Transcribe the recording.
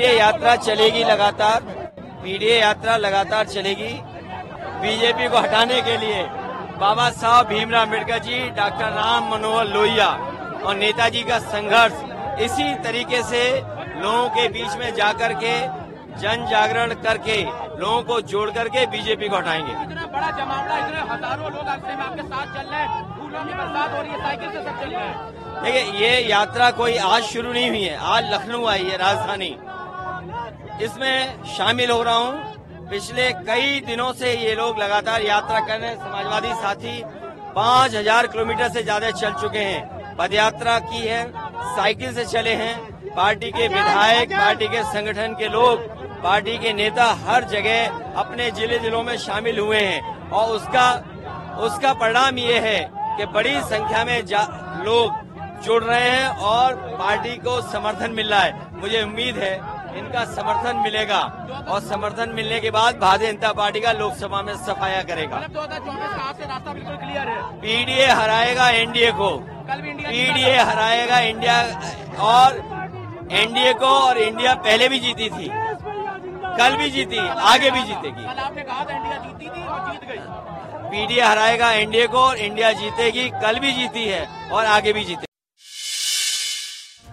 PDA यात्रा चलेगी लगातार पीडीए यात्रा लगातार चलेगी। बीजेपी को हटाने के लिए बाबा साहब भीमराव अंबेडकर जी डॉक्टर राम मनोहर लोहिया और नेताजी का संघर्ष इसी तरीके से लोगों के बीच में जाकर के जन जागरण करके लोगों को जोड़ करके बीजेपी को हटाएँगे। इतना बड़ा जमावड़ा इतने हज़ारों लोग आपसे में आपके साथ चल रहे हैं फूलों की बरसात हो रही है साइकिल से सब चल रहे हैं। देखिए ये यात्रा कोई आज शुरू नहीं हुई है आज लखनऊ आई है राजधानी। इसमें शामिल हो रहा हूँ। पिछले कई दिनों से ये लोग लगातार यात्रा कर रहे हैं। समाजवादी साथी पाँच हज़ार किलोमीटर से ज़्यादा चल चुके हैं। पदयात्रा की है साइकिल से चले हैं। पार्टी के विधायक पार्टी के संगठन के लोग पार्टी के नेता हर जगह अपने ज़िले जिलों में शामिल हुए हैं। और उसका उसका परिणाम ये है कि बड़ी संख्या में लोग जुड़ रहे हैं और पार्टी को समर्थन मिल रहा है। मुझे उम्मीद है इनका समर्थन मिलेगा और समर्थन मिलने के बाद भारतीय जनता पार्टी का लोकसभा में सफाया करेगा। मतलब है। पीडीए हराएगा एनडीए को। कल भी इंडिया पीडीए हराएगा इंडिया और एनडीए को और इंडिया पहले भी जीती थी। कल भी जीती आगे भी जीतेगी। कल आपने कहा था इंडिया जीती थी और जीत गई। पीडीए हराएगा एनडीए को और इंडिया जीतेगी कल भी जीती है और आगे भी जीतेगी।